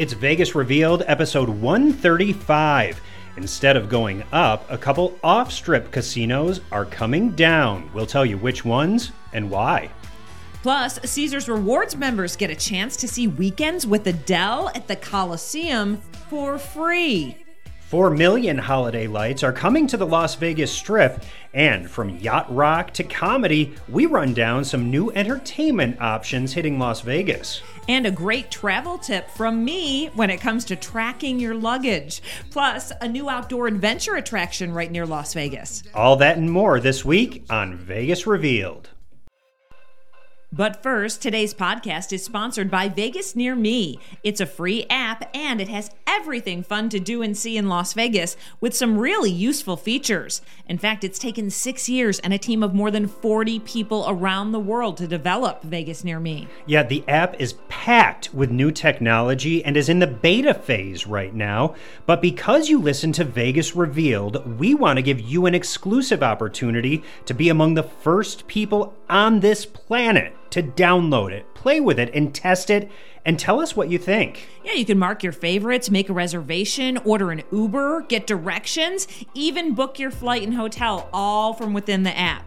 It's Vegas Revealed, episode 135. Instead of going up, a couple off strip casinos are coming down. We'll tell you which ones and why. Plus, Caesars Rewards members get a chance to see weekends with Adele at the Coliseum for free. 4 million holiday lights are coming to the Las Vegas Strip, and from yacht rock to comedy, we run down some new entertainment options hitting Las Vegas. And a great travel tip from me when it comes to tracking your luggage. Plus, a new outdoor adventure attraction right near Las Vegas. All that and more this week on Vegas Revealed. But first, today's podcast is sponsored by Vegas Near Me. It's a free app and it has everything fun to do and see in Las Vegas with some really useful features. In fact, it's taken six years and a team of more than 40 people around the world to develop Vegas Near Me. Yeah, the app is packed with new technology and is in the beta phase right now. But because you listen to Vegas Revealed, we want to give you an exclusive opportunity to be among the first people on this planet to download it, play with it, and test it, and tell us what you think. Yeah, you can mark your favorites, make a reservation, order an Uber, get directions, even book your flight and hotel, all from within the app.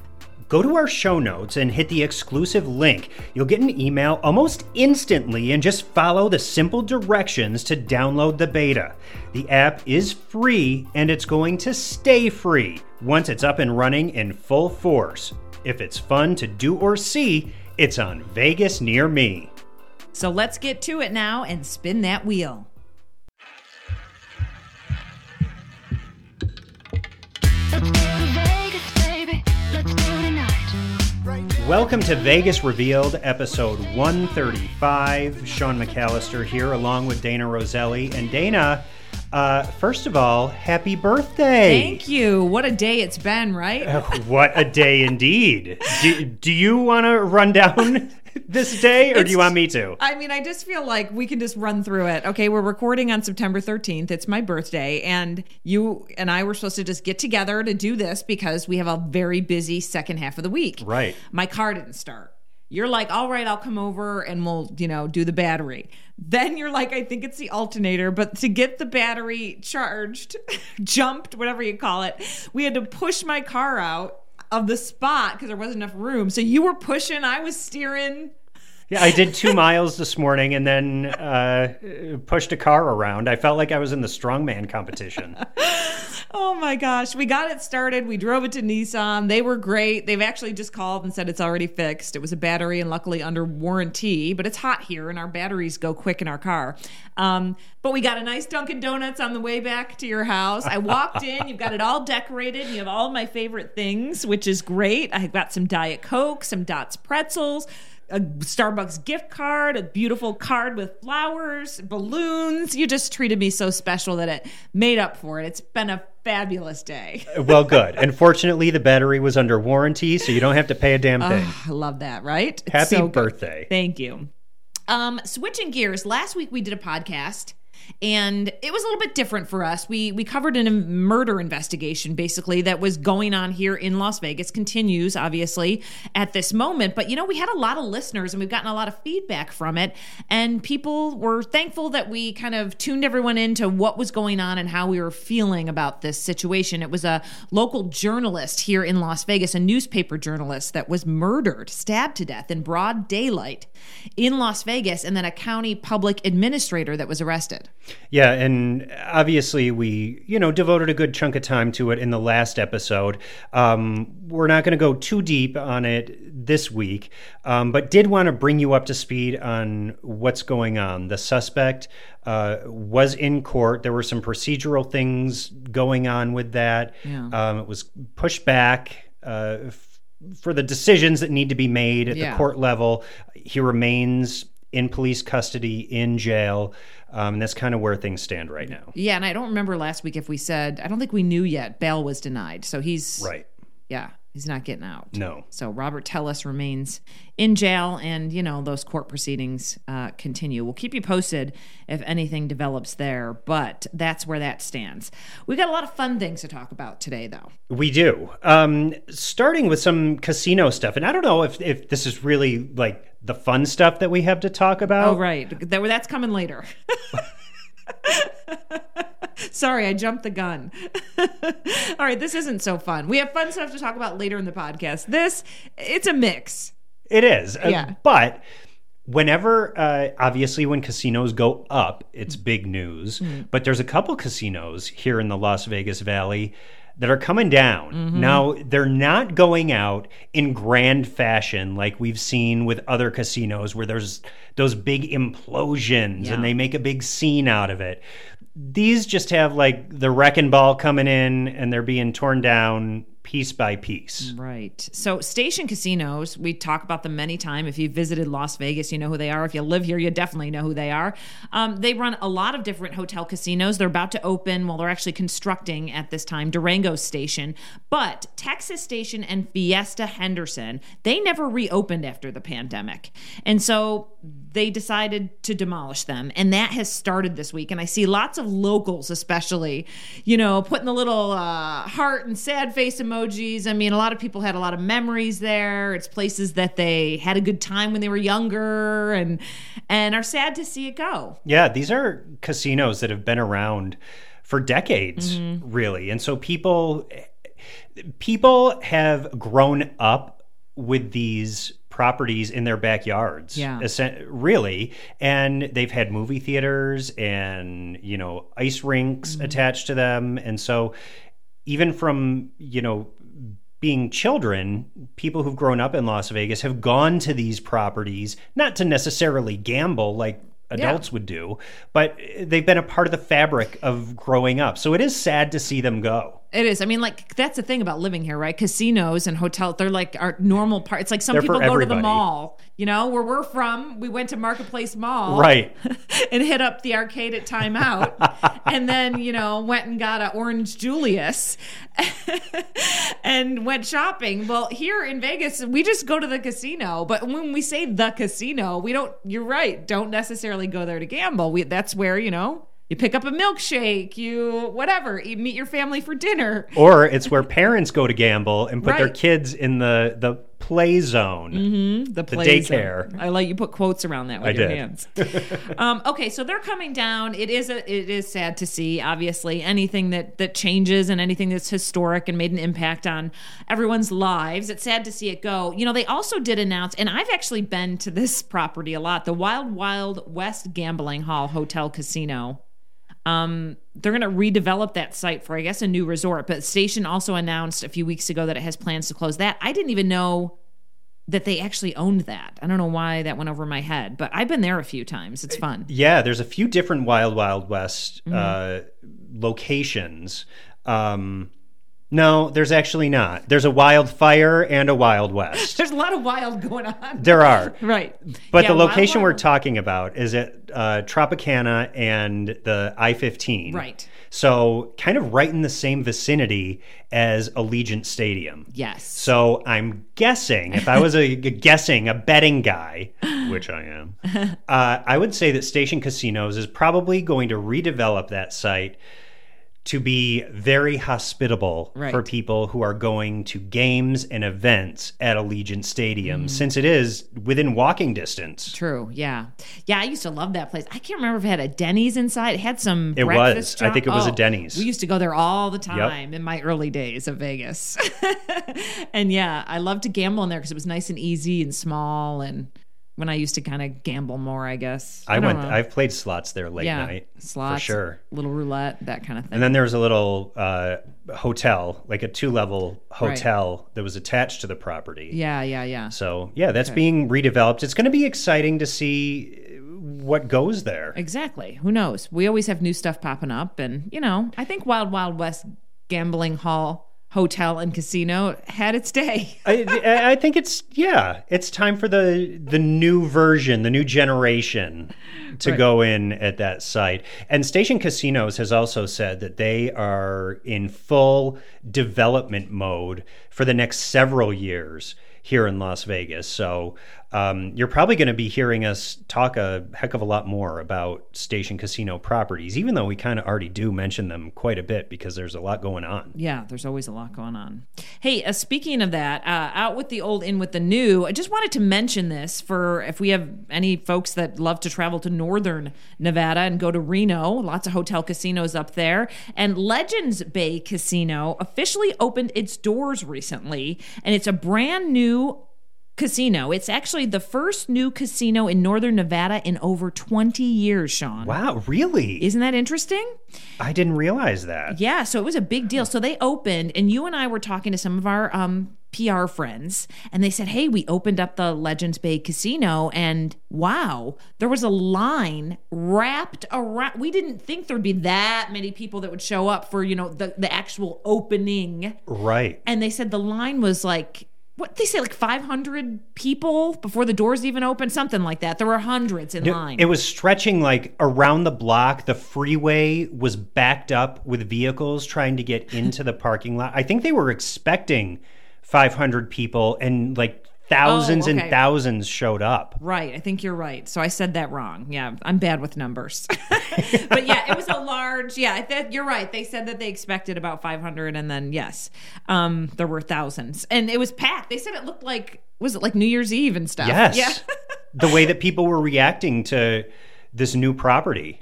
Go to our show notes and hit the exclusive link. You'll get an email almost instantly and just follow the simple directions to download the beta. The app is free and it's going to stay free once it's up and running in full force. If it's fun to do or see, it's on Vegas Near Me. So let's get to it now and spin that wheel. Let's go to Vegas, baby. Let's go tonight. Welcome to Vegas Revealed, episode 135. Sean McAllister here, along with Dana Roselli. And Dana, uh, first of all, happy birthday! Thank you. What a day it's been, right? what a day indeed. Do, do you want to run down this day, or do you want me to? I mean, I just feel like we can just run through it. Okay, we're recording on September 13th. It's my birthday, and you and I were supposed to just get together to do this because we have a very busy second half of the week. Right. My car didn't start. You're like, all right, I'll come over and we'll, you know, do the battery. Then you're like, I think it's the alternator, but to get the battery charged, jumped, whatever you call it, we had to push my car out of the spot because there wasn't enough room. So you were pushing, I was steering. Yeah, I did two miles this morning and then uh, pushed a car around. I felt like I was in the strongman competition. Oh my gosh. We got it started. We drove it to Nissan. They were great. They've actually just called and said it's already fixed. It was a battery and luckily under warranty, but it's hot here and our batteries go quick in our car. Um, but we got a nice Dunkin' Donuts on the way back to your house. I walked in, you've got it all decorated. You have all my favorite things, which is great. I got some Diet Coke, some Dots pretzels. A Starbucks gift card, a beautiful card with flowers, balloons. You just treated me so special that it made up for it. It's been a fabulous day. well, good. Unfortunately, the battery was under warranty, so you don't have to pay a damn thing. I love that, right? It's Happy so good. birthday. Thank you. Um, switching gears, last week we did a podcast and it was a little bit different for us. We we covered a murder investigation basically that was going on here in Las Vegas continues obviously at this moment, but you know, we had a lot of listeners and we've gotten a lot of feedback from it and people were thankful that we kind of tuned everyone into what was going on and how we were feeling about this situation. It was a local journalist here in Las Vegas, a newspaper journalist that was murdered, stabbed to death in broad daylight in Las Vegas, and then a county public administrator that was arrested. Yeah, and obviously we, you know, devoted a good chunk of time to it in the last episode. Um, we're not going to go too deep on it this week, um, but did want to bring you up to speed on what's going on. The suspect uh, was in court. There were some procedural things going on with that. Yeah. Um, it was pushed back. Uh, f- for the decisions that need to be made at Yeah. the court level, he remains in police custody in jail. Um, and that's kind of where things stand right now. Yeah, and I don't remember last week if we said, I don't think we knew yet, bail was denied. So he's, Right. yeah, he's not getting out. No. So Robert Telles remains in jail, and you know those court proceedings uh, continue. We'll keep you posted if anything develops there, but that's where that stands. We got a lot of fun things to talk about today, though. We do. Um, starting with some casino stuff. And I don't know if, if this is really like the fun stuff that we have to talk about. Oh, right, that, that's coming later. Sorry, I jumped the gun. All right, this isn't so fun. We have fun stuff to talk about later in the podcast. This, it's a mix. It is. Uh, Yeah. but whenever, uh, obviously, when casinos go up, it's big news. Mm. But there's a couple casinos here in the Las Vegas Valley that are coming down. Mm-hmm. Now, they're not going out in grand fashion like we've seen with other casinos where there's those big implosions Yeah. and they make a big scene out of it. These just have like the wrecking ball coming in and they're being torn down piece by piece. Right. So, station casinos, we talk about them many times. If you visited Las Vegas, you know who they are. If you live here, you definitely know who they are. Um, they run a lot of different hotel casinos. They're about to open, well, they're actually constructing at this time, Durango Station. But Texas Station and Fiesta Henderson, they never reopened after the pandemic. And so they decided to demolish them. And that has started this week. And I see lots of locals, especially, you know, putting the little uh, heart and sad face emojis. I mean, a lot of people had a lot of memories there. It's places that they had a good time when they were younger and and are sad to see it go. Yeah, these are casinos that have been around for decades, Mm-hmm. really. And so people people have grown up with these properties in their backyards. Yeah. Really. And they've had movie theaters and, you know, ice rinks Mm-hmm. attached to them. And so even from, you know, being children, people who've grown up in Las Vegas have gone to these properties, not to necessarily gamble like adults would do, but they've been a part of the fabric of growing up. So it is sad to see them go. It is. I mean, like that's the thing about living here, right? Casinos and hotels, they're like our normal part. It's like some They're people go to the mall, you know, where we're from. We went to Marketplace Mall. Right. and hit up the arcade at timeout and then you know went and got a orange julius and went shopping well here in vegas we just go to the casino but when we say the casino we don't you're right don't necessarily go there to gamble we, that's where you know you pick up a milkshake you whatever you meet your family for dinner. Or it's where parents go to gamble and put their kids in the, the play zone. the, play zone. daycare. I like you put quotes around that with I your did. hands. um, okay, so they're coming down. It is a, it is sad to see. Obviously, anything that that changes and anything that's historic and made an impact on everyone's lives. It's sad to see it go. You know, they also did announce, and I've actually been to this property a lot, the Wild Wild West Gambling Hall Hotel Casino. Um, they're going to redevelop that site for, I guess, a new resort. But Station also announced a few weeks ago that it has plans to close that. I didn't even know that they actually owned that. I don't know why that went over my head, but I've been there a few times. It's fun. Yeah, there's a few different Wild Wild West Mm-hmm. uh, locations. Um, no, there's actually not. There's a Wildfire and a Wild West. There's a lot of wild going on. there are. Right. But Yeah, the Wild location we're Wild- talking about is at uh, Tropicana and the I 15. Right. So, kind of right in the same vicinity as Allegiant Stadium. Yes. So, I'm guessing, if I was a guessing, a betting guy, which I am, uh, I would say that Station Casinos is probably going to redevelop that site to be very hospitable Right. for people who are going to games and events at Allegiant Stadium, Mm. since it is within walking distance. True. Yeah. Yeah. I used to love that place. I can't remember if it had a Denny's inside. It had some. It was. I think it was a Oh, Denny's. We used to go there all the time in my early days of Vegas. and yeah, I loved to gamble in there because it was nice and easy and small. And when I used to kind of gamble more, I guess. I, don't went. know. I've played slots there late yeah, night slots, for sure. little roulette, that kind of thing. And then there was a little uh, hotel, like a two-level hotel that was attached to the property. yeah, yeah, yeah. So yeah, that's being redeveloped. It's going to be exciting to see what goes there. Exactly. Who knows? We always have new stuff popping up, and you know, I think Wild Wild West Gambling Hall Hotel and Casino had its day. I, I think it's yeah, it's time for the the new version, the new generation to Right. go in at that site. And Station Casinos has also said that they are in full development mode for the next several years here in Las Vegas. So um, you're probably going to be hearing us talk a heck of a lot more about station casino properties, even though we kind of already do mention them quite a bit because there's a lot going on. Yeah, there's always a lot going on. Hey, uh, speaking of that, uh, out with the old, in with the new. I just wanted to mention this for if we have any folks that love to travel to northern Nevada and go to Reno. Lots of hotel casinos up there, and Legends Bay Casino officially opened its doors recently, and it's a brand new casino. It's actually the first new casino in northern Nevada in over 20 years, Sean. Wow, really? Isn't that interesting? I didn't realize that. Yeah, so it was a big deal. So they opened, and you and I were talking to some of our um, PR friends, and they said, Hey, we opened up the Legends Bay Casino, and wow, there was a line wrapped around. We didn't think there'd be that many people that would show up for, you know, the, the actual opening. Right. And they said the line was like, what they say, like 500 people before the doors even opened, something like that. There were hundreds in line. It was stretching like around the block. The freeway was backed up with vehicles trying to get into the parking lot. I think they were expecting 500 people and like thousands Oh, and thousands showed up. Right. I think you're right. So I said that wrong. Yeah, I'm bad with numbers. but yeah, it was a large. Yeah, that, you're right. They said that they expected about 500, and then yes, um, there were thousands, and it was packed. They said it looked like was it like New Year's Eve and stuff? Yes. Yeah. the way that people were reacting to this new property.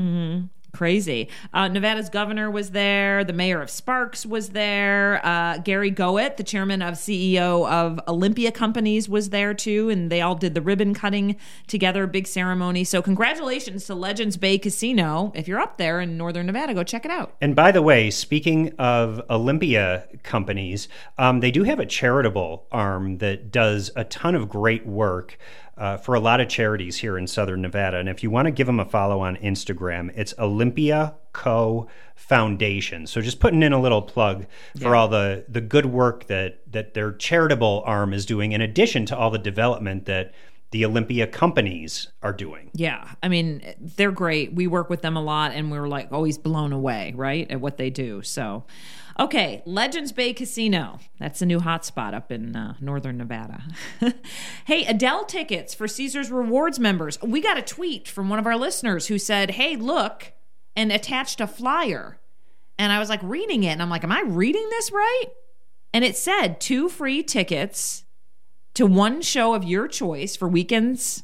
Crazy. Uh, Nevada's governor was there. The mayor of Sparks was there. Uh, Gary Goett, the chairman of CEO of Olympia Companies, was there too. And they all did the ribbon cutting together, big ceremony. So, congratulations to Legends Bay Casino. If you're up there in northern Nevada, go check it out. And by the way, speaking of Olympia companies, um, they do have a charitable arm that does a ton of great work uh, for a lot of charities here in Southern Nevada. And if you want to give them a follow on Instagram, it's Olympia Co Foundation. So just putting in a little plug for all the the good work that that their charitable arm is doing, in addition to all the development that the Olympia companies are doing. Yeah, I mean, they're great. We work with them a lot, and we're like always blown away, right, at what they do. So, okay, Legends Bay Casino. That's a new hotspot up in uh, northern Nevada. hey, Adele tickets for Caesars Rewards members. We got a tweet from one of our listeners who said, "Hey, look," and attached a flyer. And I was like reading it, and I'm like, "Am I reading this right?" And it said two free tickets to one show of your choice for weekends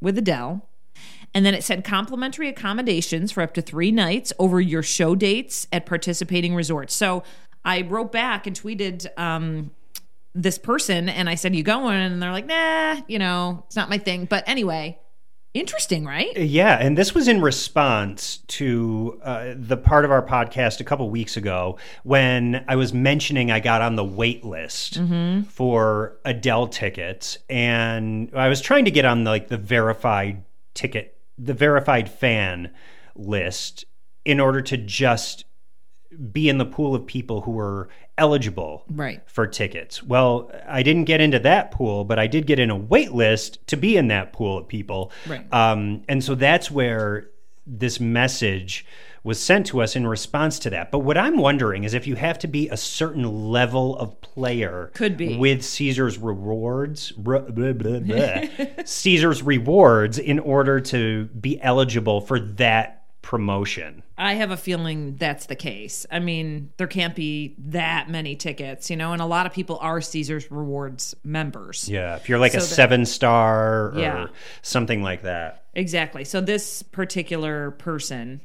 with Adele. And then it said complimentary accommodations for up to three nights over your show dates at participating resorts. So I wrote back and tweeted um, this person and I said, You going? And they're like, Nah, you know, it's not my thing. But anyway, interesting, right? Yeah, and this was in response to uh, the part of our podcast a couple weeks ago when I was mentioning I got on the wait list for Adele tickets, and I was trying to get on like the verified ticket, the verified fan list, in order to just be in the pool of people who were eligible Right. for tickets. Well, I didn't get into that pool, but I did get in a wait list to be in that pool of people. Right. Um, and so that's where this message was sent to us in response to that. But what I'm wondering is if you have to be a certain level of player Could be. with Caesar's rewards, blah, blah, blah, Caesar's rewards in order to be eligible for that promotion. I have a feeling that's the case. I mean, there can't be that many tickets, you know, and a lot of people are Caesars Rewards members. Yeah, if you're like a that- seven star or Yeah. something like that. Exactly. So this particular person,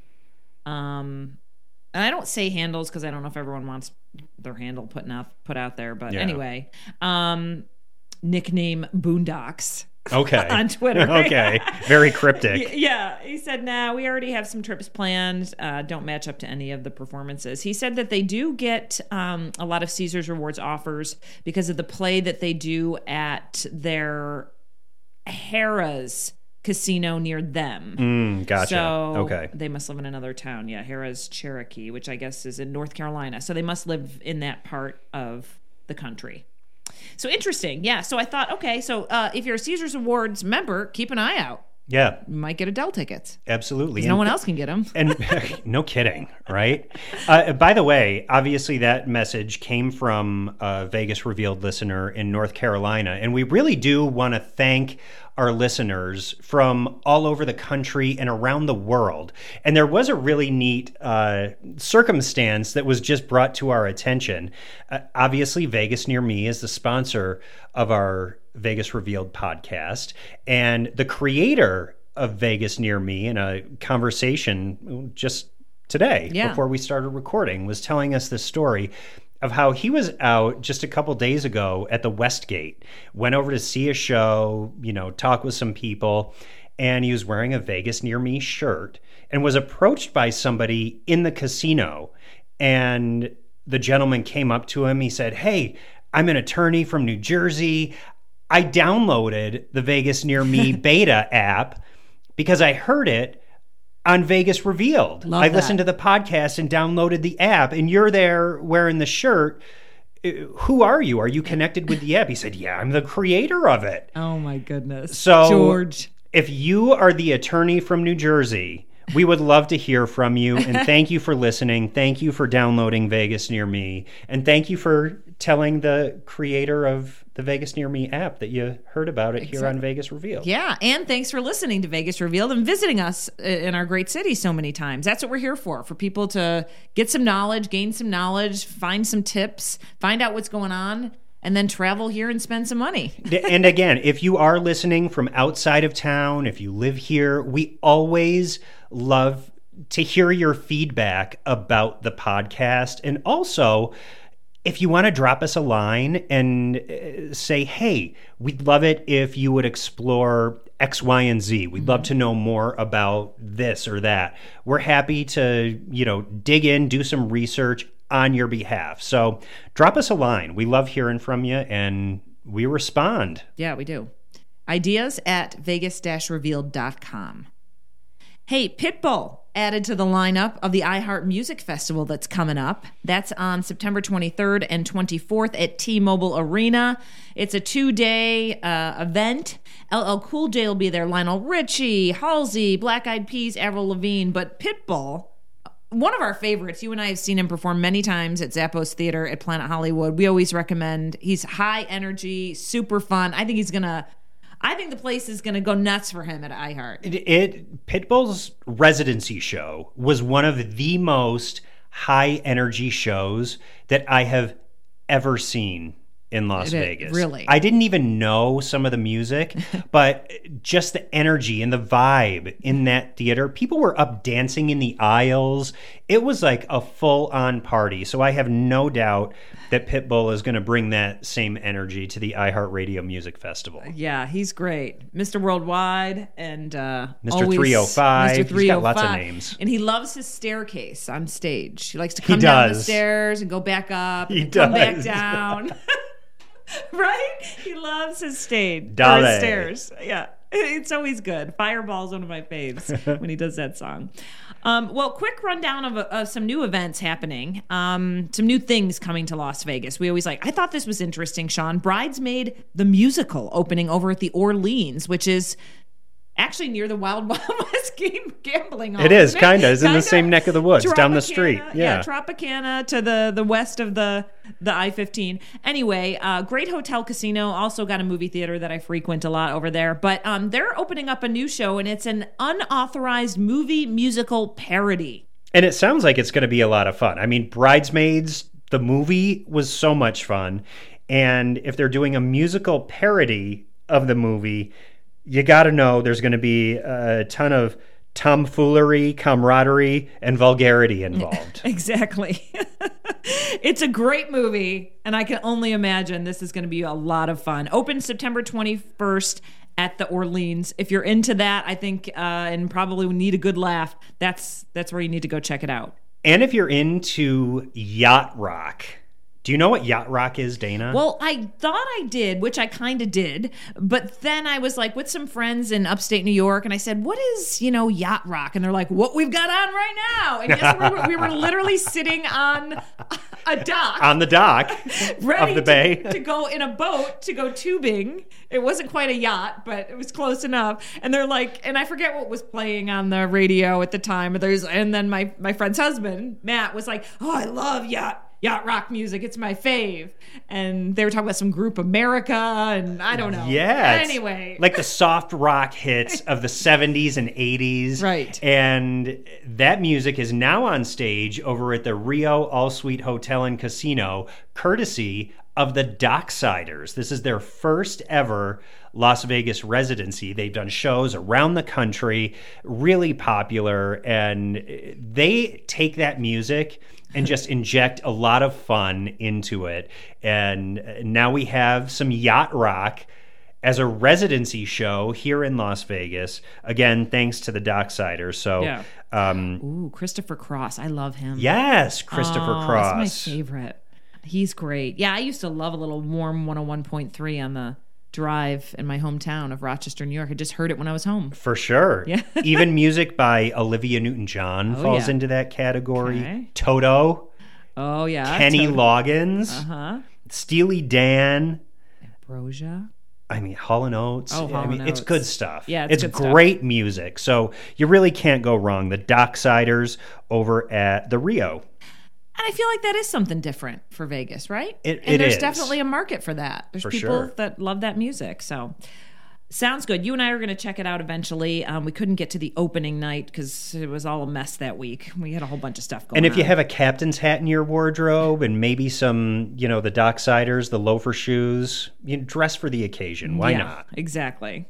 um, and I don't say handles because I don't know if everyone wants their handle put out put out there, but Yeah. anyway, um, nickname Boondocks. Okay. On Twitter. okay. Very cryptic. Yeah, he said, "Nah, we already have some trips planned. Uh, don't match up to any of the performances." He said that they do get um, a lot of Caesars Rewards offers because of the play that they do at their Harrah's casino near them. Mm, gotcha. So okay. they must live in another town. Yeah, Harrah's Cherokee, which I guess is in North Carolina. So they must live in that part of the country. So interesting. Yeah. So I thought, okay, so uh, if you're a Caesars Awards member, keep an eye out. Yeah, You might get Adele tickets. absolutely. No one else can get them. And no kidding, right? Uh, by the way, obviously that message came from a Vegas Revealed listener in North Carolina, and we really do want to thank our listeners from all over the country and around the world. And there was a really neat uh, circumstance that was just brought to our attention. Uh, obviously, Vegas Near Me is the sponsor of our Vegas Revealed podcast. And the creator of Vegas Near Me in a conversation just today Yeah. before we started recording was telling us this story of how he was out just a couple days ago at the Westgate, went over to see a show, you know, talk with some people, and he was wearing a Vegas near me shirt and was approached by somebody in the casino. And the gentleman came up to him. He said, Hey, I'm an attorney from New Jersey. I downloaded the Vegas Near Me beta app because I heard it on Vegas Revealed. Love I that. listened to the podcast and downloaded the app, and you're there wearing the shirt. Uh, Who are you? Are you connected with the app? He said, Yeah, I'm the creator of it. Oh my goodness. So, George. if you are the attorney from New Jersey, we would love to hear from you. And thank you for listening. Thank you for downloading Vegas Near Me. And thank you for telling the creator of the Vegas Near Me app that you heard about it here on Vegas Revealed. Yeah, and thanks for listening to Vegas Revealed and visiting us uh, in our great city so many times. That's what we're here for, for people to get some knowledge, gain some knowledge, find some tips, find out what's going on, and then travel here and spend some money. and again, if you are listening from outside of town, if you live here, we always love to hear your feedback about the podcast. And also, if you want to drop us a line and uh, say, hey, we'd love it if you would explore X, Y, and Z. We'd love to know more about this or that. We're happy to, you know, dig in, do some research on your behalf. So drop us a line. We love hearing from you and we respond. Yeah, we do. Ideas at vegas-revealed.com. Hey, Pitbull added to the lineup of the iHeart Music Festival that's coming up. That's on September 23rd and 24th at T-Mobile Arena. It's a two-day uh, event. LL Cool J will be there. Lionel Richie, Halsey, Black Eyed Peas, Avril Lavigne. But Pitbull, one of our favorites. You and I have seen him perform many times at Zappos Theater at Planet Hollywood. We always recommend. He's high energy, super fun. I think he's gonna. I think the place is gonna go nuts for him at iHeart. It, it Pitbull's residency show was one of the most high energy shows that I have ever seen in Las It- Vegas. really? I didn't even know some of the music, but just the energy and the vibe in that theater. People were up dancing in the aisles. It was like a full on party. So I have no doubt that Pitbull is going to bring that same energy to the iHeartRadio Music Festival. Yeah, he's great, Mr. Worldwide, and uh, Mr. always- 305. Mr. He's got lots of 305. names. and he loves his staircase on stage. He likes to come down the stairs and go back up, He and come back down. right? He loves his stage, Dale. his stairs. Yeah. It's always good. Fireball's one of my faves when he does that song. Um, well, quick rundown of, of some new events happening, um, some new things coming to Las Vegas. We always like. I thought this was interesting, Sean. Bridesmaid the musical opening over at the Orleans, which is actually near the Wild Wild West game gambling hall. It is, isn't kinda. It's in the same neck of the woods, down the Tropicana, street. Yeah. Tropicana to the the west of the the I fifteen. Anyway, uh, great hotel casino. Also got a movie theater that I frequent a lot over there. But um, they're opening up a new show, and it's an unauthorized movie musical parody. And it sounds like it's going to be a lot of fun. I mean, Bridesmaids, the movie was so much fun. And if they're doing a musical parody of the movie, you got to know there's going to be a ton of tomfoolery, camaraderie, and vulgarity involved. Exactly. it's a great movie, and I can only imagine this is going to be a lot of fun. Open September 21st at the Orleans. If you're into that, I think, uh, and probably need a good laugh, that's that's where you need to go check it out. and if you're into yacht rock, do you know what yacht rock is, Dana? Well, I thought I did, which I kind of did, but then I was like with some friends in upstate New York, and I said, "What is you know yacht rock?" And they're like, "What we've got on right now." And yes, we were, we were literally sitting on a dock on the dock ready of the to- bay. To, go in a boat to go tubing. It wasn't quite a yacht, but it was close enough. And they're like, and I forget what was playing on the radio at the time. But there's, and then my my friend's husband Matt was like, "Oh, I love yacht." Yacht rock music. It's my fave. And they were talking about some group America, and I don't know. Yeah. Anyway, like the soft rock hits of the 70s and 80s. Right. And that music is now on stage over at the Rio All Suite Hotel and Casino, courtesy of the Docksiders. This is their first ever Las Vegas residency. They've done shows around the country, really popular, and they take that music and just inject a lot of fun into it. And now we have some yacht rock as a residency show here in Las Vegas. Again, thanks to the Docksiders. So, Yeah. um, ooh, Christopher Cross. I love him. yes, Christopher Oh, Cross. My favorite. He's great. Yeah, I used to love a little warm 101.3 on the drive in my hometown of Rochester, New York. I just heard it when I was home. For sure. Yeah. Even music by Olivia Newton John Oh, falls yeah. into that category. Okay. Toto, Oh, yeah. Kenny Toto- Loggins, Uh-huh. Steely Dan. Ambrosia. I mean, Hall and Oates. Oh, Yeah, I mean, and it's good stuff. Yeah, it's it's good stuff. great music. So you really can't go wrong. The Docksiders over at the Rio. And I feel like that is something different for Vegas, right? It- and it there's is. definitely a market for that. There's For people sure. that love that music. So sounds good. You and I are going to check it out eventually. Um, we couldn't get to the opening night because it was all a mess that week. We had a whole bunch of stuff going on. And if on. you have a captain's hat in your wardrobe and maybe some, you know, the Docksiders, the loafer shoes, you dress for the occasion. Why yeah, not? Exactly.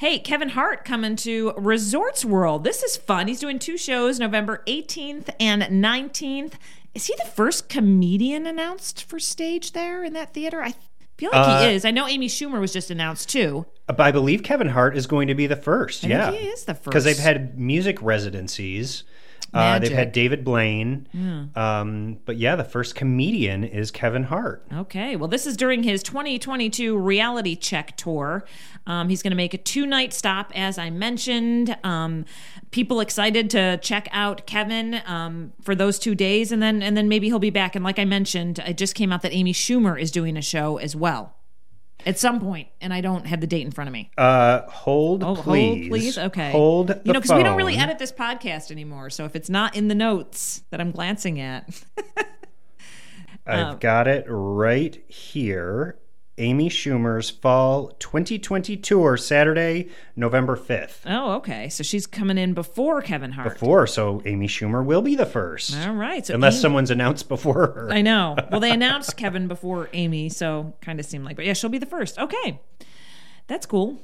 Hey, Kevin Hart coming to Resorts World. This is fun. He's doing two shows November 18th and 19th. Is he the first comedian announced for stage there in that theater? I feel like Uh, he is. I know Amy Schumer was just announced too. I believe Kevin Hart is going to be the first. I yeah. he is the first Because they've had music residencies. Uh, they've had David Blaine. Um, but yeah, the first comedian is Kevin Hart. Okay, well, this is during his 2022 reality check tour. Um, he's going to make a two night stop, as I mentioned. Um, people excited to check out Kevin um, for those two days, and then and then maybe he'll be back. And like I mentioned, it just came out that Amy Schumer is doing a show as well at some point, and I don't have the date in front of me. Uh, hold, Oh, please. hold, please. Okay. Hold You know, because we don't really edit this podcast anymore. So if it's not in the notes that I'm glancing at, I've Um, got it right here. Amy Schumer's Fall 2020 tour, Saturday, November 5th. oh, okay. So she's coming in before Kevin Hart. Before, so Amy Schumer will be the first. All right. So Unless Amy- someone's announced before her. I know. Well, they announced Kevin before Amy, so kind of seemed like, but yeah, she'll be the first. Okay, that's cool.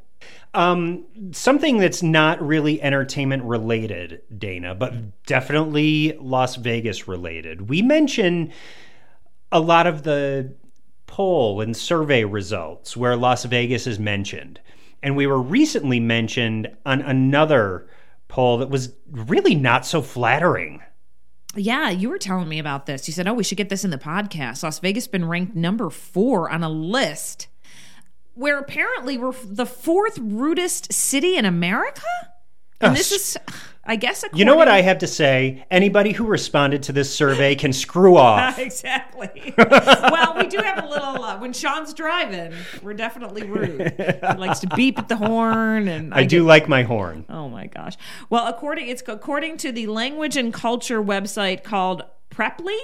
Um, something that's not really entertainment related, Dana, but definitely Las Vegas related. We mention a lot of the poll and survey results where Las Vegas is mentioned. And we were recently mentioned on another poll that was really not so flattering. Yeah, you were telling me about this. You said, "Oh, we should get this in the podcast." Las Vegas been ranked number four on a list where apparently we're the fourth rudest city in America. And this is, I guess, You know what I have to say? Anybody who responded to this survey can screw off. exactly. well, we do have a little. Uh, when Sean's driving, we're definitely rude. He likes to beep at the horn, and I do get- like my horn. Oh my gosh. Well, according it's according to the language and culture website called Preply,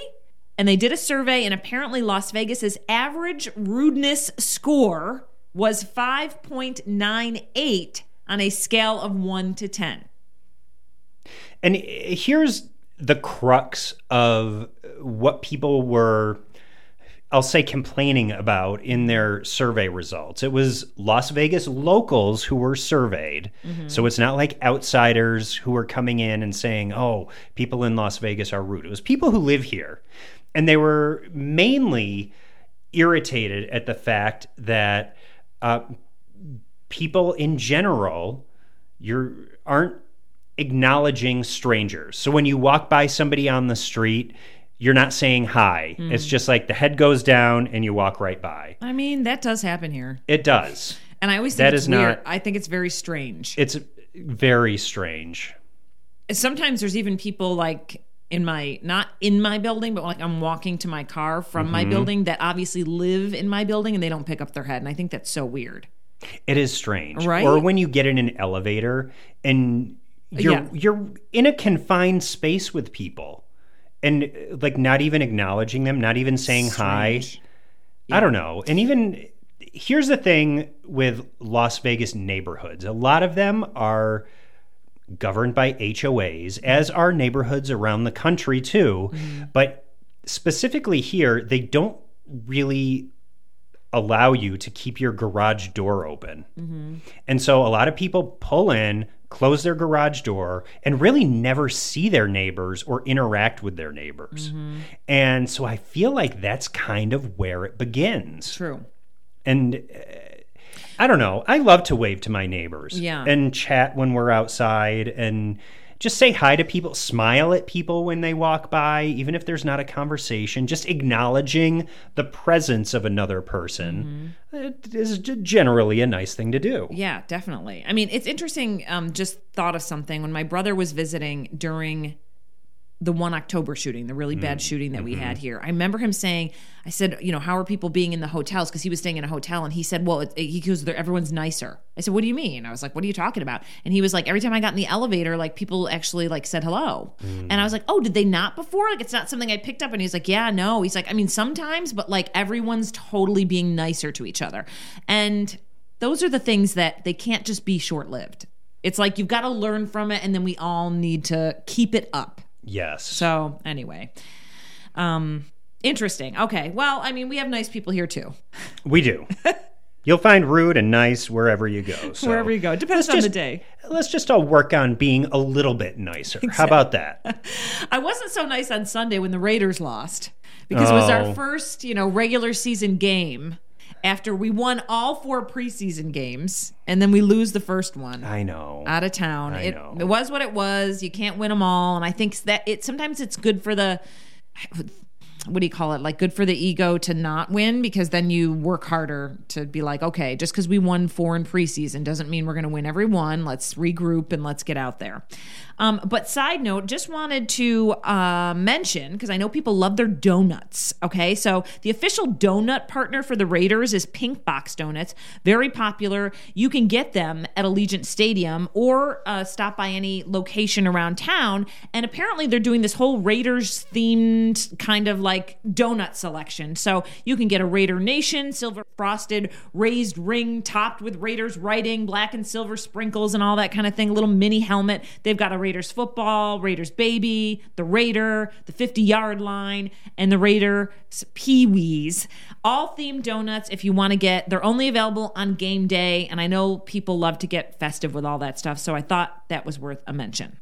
and they did a survey, and apparently Las Vegas's average rudeness score was five point nine eight on a scale of one to ten. And here's the crux of what people were, I'll say, complaining about in their survey results. It was Las Vegas locals who were surveyed. So it's not like outsiders who were coming in and saying, oh, people in Las Vegas are rude. It was people who live here. And they were mainly irritated at the fact that uh, people in general you aren't acknowledging strangers. So when you walk by somebody on the street, you're not saying hi. Hmm. It's just like the head goes down and you walk right by. I mean, that does happen here, It does. and I always think That it's is weird. not- I think it's very strange. It's very strange. sometimes there's even people like in my not in my building but like i'm walking to my car from Mm-hmm. my building that obviously live in my building and they don't pick up their head and i think that's so weird It is strange. Right? Or when you get in an elevator and you're Yeah. you're in a confined space with people and like not even acknowledging them, not even saying Strange. hi. I don't know. And even here's the thing with Las Vegas neighborhoods. A lot of them are governed by HOAs, as are neighborhoods around the country too. Mm-hmm. But specifically here, they don't really allow you to keep your garage door open. And so a lot of people pull in, close their garage door, and really never see their neighbors or interact with their neighbors. And so I feel like that's kind of where it begins. True. And uh, I don't know. I love to wave to my neighbors Yeah. and chat when we're outside and just say hi to people, smile at people when they walk by, even if there's not a conversation. Just acknowledging the presence of another person Mm-hmm. is generally a nice thing to do. Yeah, definitely. I mean, it's interesting. Um, just thought of something when my brother was visiting during the one October shooting, the really Mm, bad shooting that we mm-hmm. had here. I remember him saying, "I said, you know, how are people being in the hotels?" Because he was staying in a hotel, and he said, "Well, it, he goes, "They're- everyone's nicer." I said, "What do you mean?" I was like, "What are you talking about?" And he was like, "Every time I got in the elevator, like people actually like said hello," Mm. and I was like, "Oh, did they not before? Like it's not something I picked up." And he's like, "Yeah, no." He's like, "I mean, sometimes, but like everyone's totally being nicer to each other," and those are the things that they can't just be short lived. It's like you've got to learn from it, and then we all need to keep it up. Yes. So anyway, um, interesting. Okay, well, I mean, we have nice people here too. we do. You'll find rude and nice wherever you go. So Wherever you go, depends on just- the day. Let's just all work on being a little bit nicer. How about that? I wasn't so nice on Sunday when the Raiders lost because it was Oh. our first, you know, regular season game after we won all four preseason games and then we lose the first one. I know. out of town. I It, know. it was what it was. You can't win them all, and I think that it sometimes it's good for the what do you call it? Like good for the ego to not win because then you work harder to be like, okay, just because we won four in preseason doesn't mean we're going to win every one. Let's regroup and let's get out there. Um, but side note, just wanted to uh, mention because I know people love their donuts. Okay, so the official donut partner for the Raiders is Pink Box Donuts. Very popular. You can get them at Allegiant Stadium or uh, stop by any location around town. And apparently, they're doing this whole Raiders themed kind of like donut selection. So you can get a Raider Nation silver frosted raised ring topped with Raiders writing, black and silver sprinkles, and all that kind of thing. A little mini helmet. They've got a Raiders football, Raiders baby, the Raider, the 50 yard line, and the Raider Pee Wees. All themed donuts if you want to get. They're only available on game day. And I know people love to get festive with all that stuff. So I thought that was worth a mention.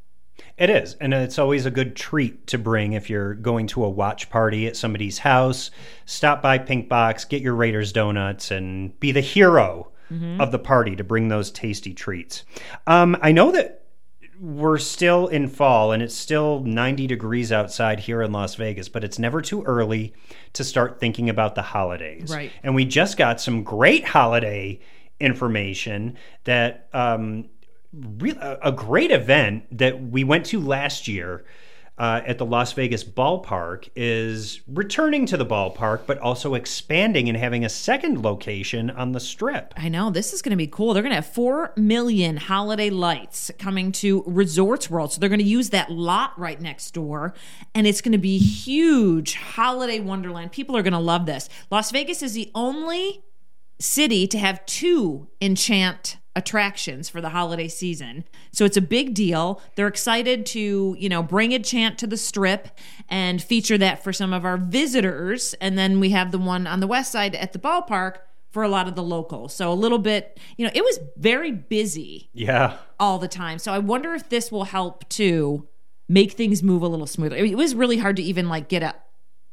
It is, and it's always a good treat to bring if you're going to a watch party at somebody's house. Stop by Pink Box, get your Raiders donuts, and be the hero of the party to bring those tasty treats. Um, I know that we're still in fall and it's still 90 degrees outside here in Las Vegas, but it's never too early to start thinking about the holidays. Right. And we just got some great holiday information that um, a great event that we went to last year uh, at the Las Vegas ballpark is returning to the ballpark, but also expanding and having a second location on the strip. I know this is going to be cool. They're going to have 4 million holiday lights coming to Resorts World. So they're going to use that lot right next door and it's going to be huge holiday wonderland. People are going to love this. Las Vegas is the only city to have two enchant attractions for the holiday season. So it's a big deal. They're excited to, you know, bring Enchant to the strip and feature that for some of our visitors and then we have the one on the west side at the ballpark for a lot of the locals. So a little bit, you know, it was very busy Yeah. all the time. So I wonder if this will help to make things move a little smoother. It was really hard to even like get a,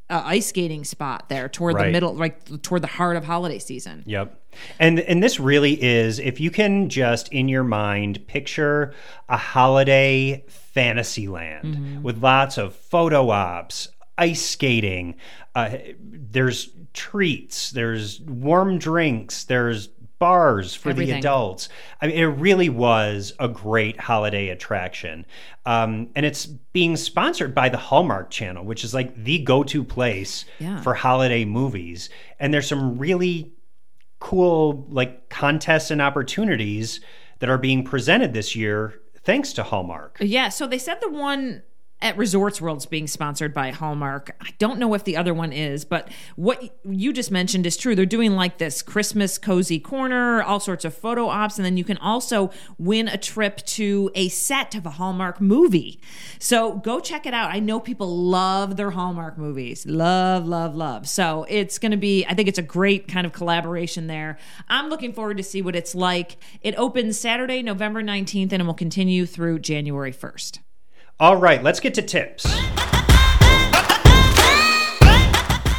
a ice skating spot there toward the middle, like toward the heart of holiday season. Yep. And and this really is if you can just in your mind picture a holiday fantasy land with lots of photo ops, ice skating, uh, there's treats, there's warm drinks, there's bars for Everything. the adults. I mean, it really was a great holiday attraction. Um, and it's being sponsored by the Hallmark Channel, which is like the go to place Yeah. for holiday movies. And there's some really cool like contests and opportunities that are being presented this year thanks to Hallmark. Yeah, so they said the one at Resorts World's being sponsored by Hallmark. I don't know if the other one is, but what you just mentioned is true. They're doing like this Christmas cozy corner, all sorts of photo ops, and then you can also win a trip to a set of a Hallmark movie. So go check it out. I know people love their Hallmark movies. Love, love, love. So it's going to be, I think it's a great kind of collaboration there. I'm looking forward to see what it's like. It opens Saturday, November 19th, and it will continue through January 1st. All right, let's get to tips.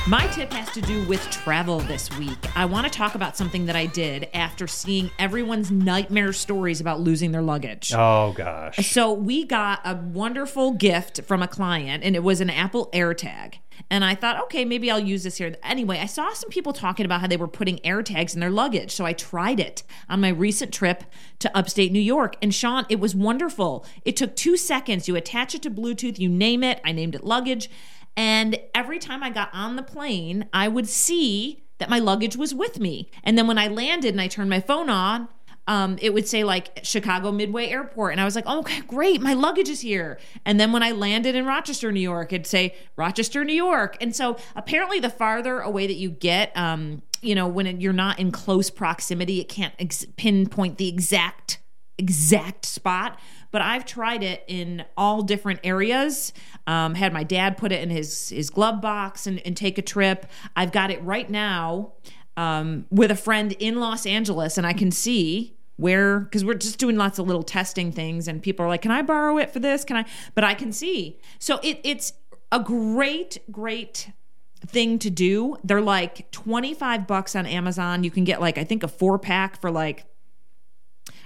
My tip has to do with travel this week. I want to talk about something that I did after seeing everyone's nightmare stories about losing their luggage. Oh gosh. So we got a wonderful gift from a client, and it was an Apple AirTag. And I thought, okay, maybe I'll use this here. Anyway, I saw some people talking about how they were putting AirTags in their luggage. So I tried it on my recent trip to upstate New York. And Sean, it was wonderful. It took two seconds. You attach it to Bluetooth, you name it. I named it luggage. And every time I got on the plane, I would see that my luggage was with me. And then when I landed and I turned my phone on, um, it would say like Chicago Midway Airport. And I was like, oh, okay, great. My luggage is here. And then when I landed in Rochester, New York, it'd say Rochester, New York. And so apparently, the farther away that you get, um, you know, when it, you're not in close proximity, it can't ex- pinpoint the exact exact spot but i've tried it in all different areas. Um, had my dad put it in his his glove box and, and take a trip. I've got it right now um, with a friend in los angeles and i can see where because we're just doing lots of little testing things and people are like can i borrow it for this? Can i? But i can see. So it, it's a great great thing to do. They're like 25 bucks on amazon. You can get like i think a four pack for like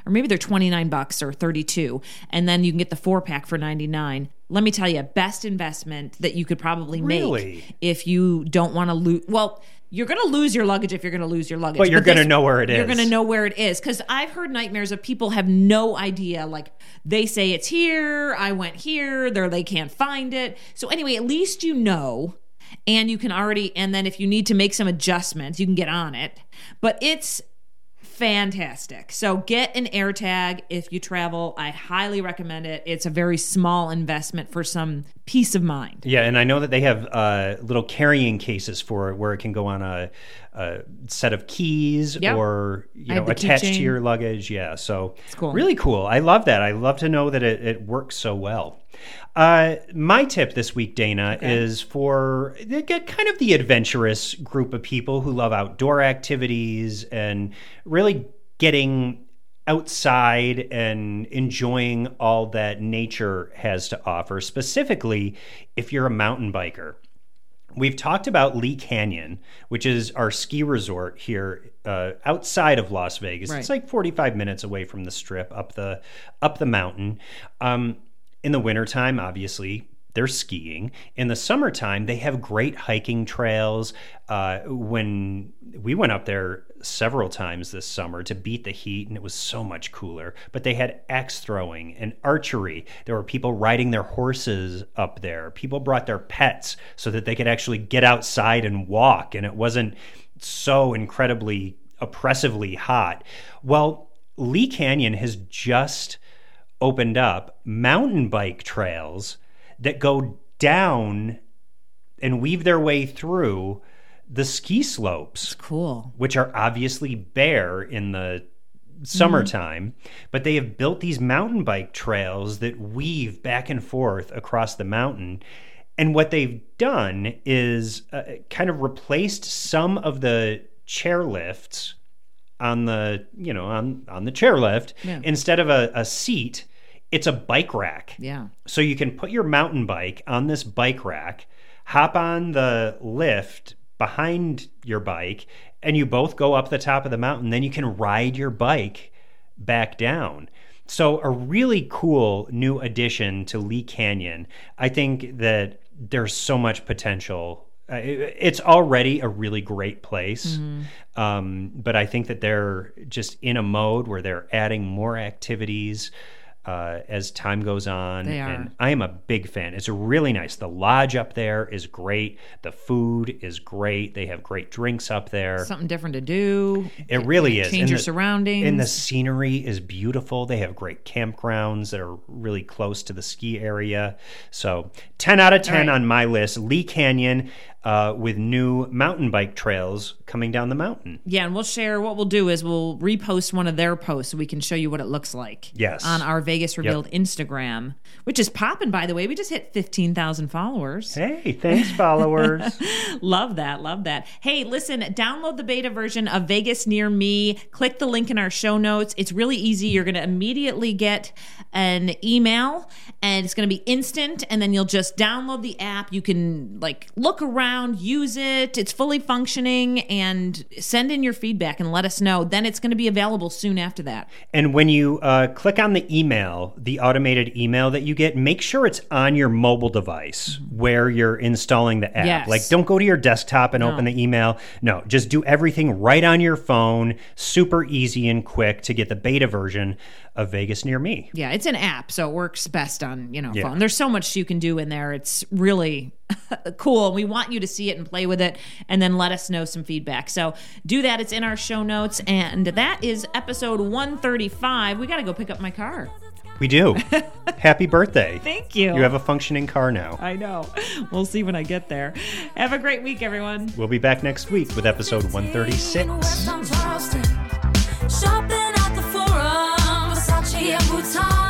or maybe they're 29 bucks or 32 and then you can get the four pack for 99 let me tell you best investment that you could probably make Really? if you don't want to lose well you're going to lose your luggage if you're going to lose your luggage But you're gonna know where it you're going to know where it is because i've heard nightmares of people have no idea like they say it's here i went here they're they can't find it. So anyway at least you know and you can already and then if you need to make some adjustments you can get on it. But it's fantastic. So get an AirTag if you travel. I highly recommend it. It's a very small investment for some peace of mind. Yeah, and I know that they have uh, little carrying cases for it where it can go on a, a set of keys Yep. or you know attached to your luggage. Yeah, so it's cool. Really cool. I love that. I love to know that it, it works so well. Uh, my tip this week, Dana, is for the- get kind of the adventurous group of people who love outdoor activities and really getting outside and enjoying all that nature has to offer, specifically if you're a mountain biker. We've talked about Lee Canyon, which is our ski resort here uh, outside of Las Vegas. It's like 45 minutes away from the strip up the up the mountain. Um, in the wintertime, obviously, they're skiing. In the summertime, they have great hiking trails. Uh, when we went up there several times this summer to beat the heat, and it was so much cooler. But they had axe throwing and archery. There were people riding their horses up there. People brought their pets so that they could actually get outside and walk, and it wasn't so incredibly oppressively hot. Well, Lee Canyon has just opened up mountain bike trails that go down and weave their way through the ski slopes, Cool. which are obviously bare in the summertime, but they have built these mountain bike trails that weave back and forth across the mountain. And what they've done is uh, kind of replaced some of the chairlifts on the you know on on the chairlift Yeah. instead of a, a seat it's a bike rack Yeah. so you can put your mountain bike on this bike rack, hop on the lift behind your bike, and you both go up the top of the mountain. Then you can ride your bike back down. So, a really cool new addition to Lee Canyon. I think that there's so much potential. Uh, it- It's already a really great place, um, but I think that they're just in a mode where they're adding more activities uh, as time goes on. They are. And I am a big fan. It's really nice. The lodge up there is great. The food is great. They have great drinks up there. Something different to do. It really is. Change And your the- surroundings. And the scenery is beautiful. They have great campgrounds that are really close to the ski area. So, 10 out of 10 right. on my list. Lee Canyon uh, with new mountain bike trails coming down the mountain. Yeah, and we'll share what we'll do is we'll repost one of their posts so we can show you what it looks like. Yes. On our Vegas Revealed Instagram, which is popping, by the way. We just hit 15,000 followers. Hey, thanks, followers. Love that. Love that. Hey, listen, download the beta version of Vegas Near Me. Click the link in our show notes. It's really easy. You're going to immediately get an email and it's going to be instant. And then you'll just download the app. You can like look around, use it. It's fully functioning and send in your feedback and let us know. Then it's going to be available soon after that. And when you uh, click on the email, the automated email that you get, make sure it's on your mobile device where you're installing the app. Yes. Like, don't go to your desktop and open the email. No, just do everything right on your phone. Super easy and quick to get the beta version of Vegas Near Me. Yeah, it's an app, so it works best on, you know, Yeah. phone. There's so much you can do in there. It's really cool. We want you to see it and play with it and then let us know some feedback. So do that. It's in our show notes. And that is episode 135. We got to go pick up my car. We do. Happy birthday. Thank you. You have a functioning car now. I know. We'll see when I get there. Have a great week, everyone. We'll be back next week with episode 136. a good time.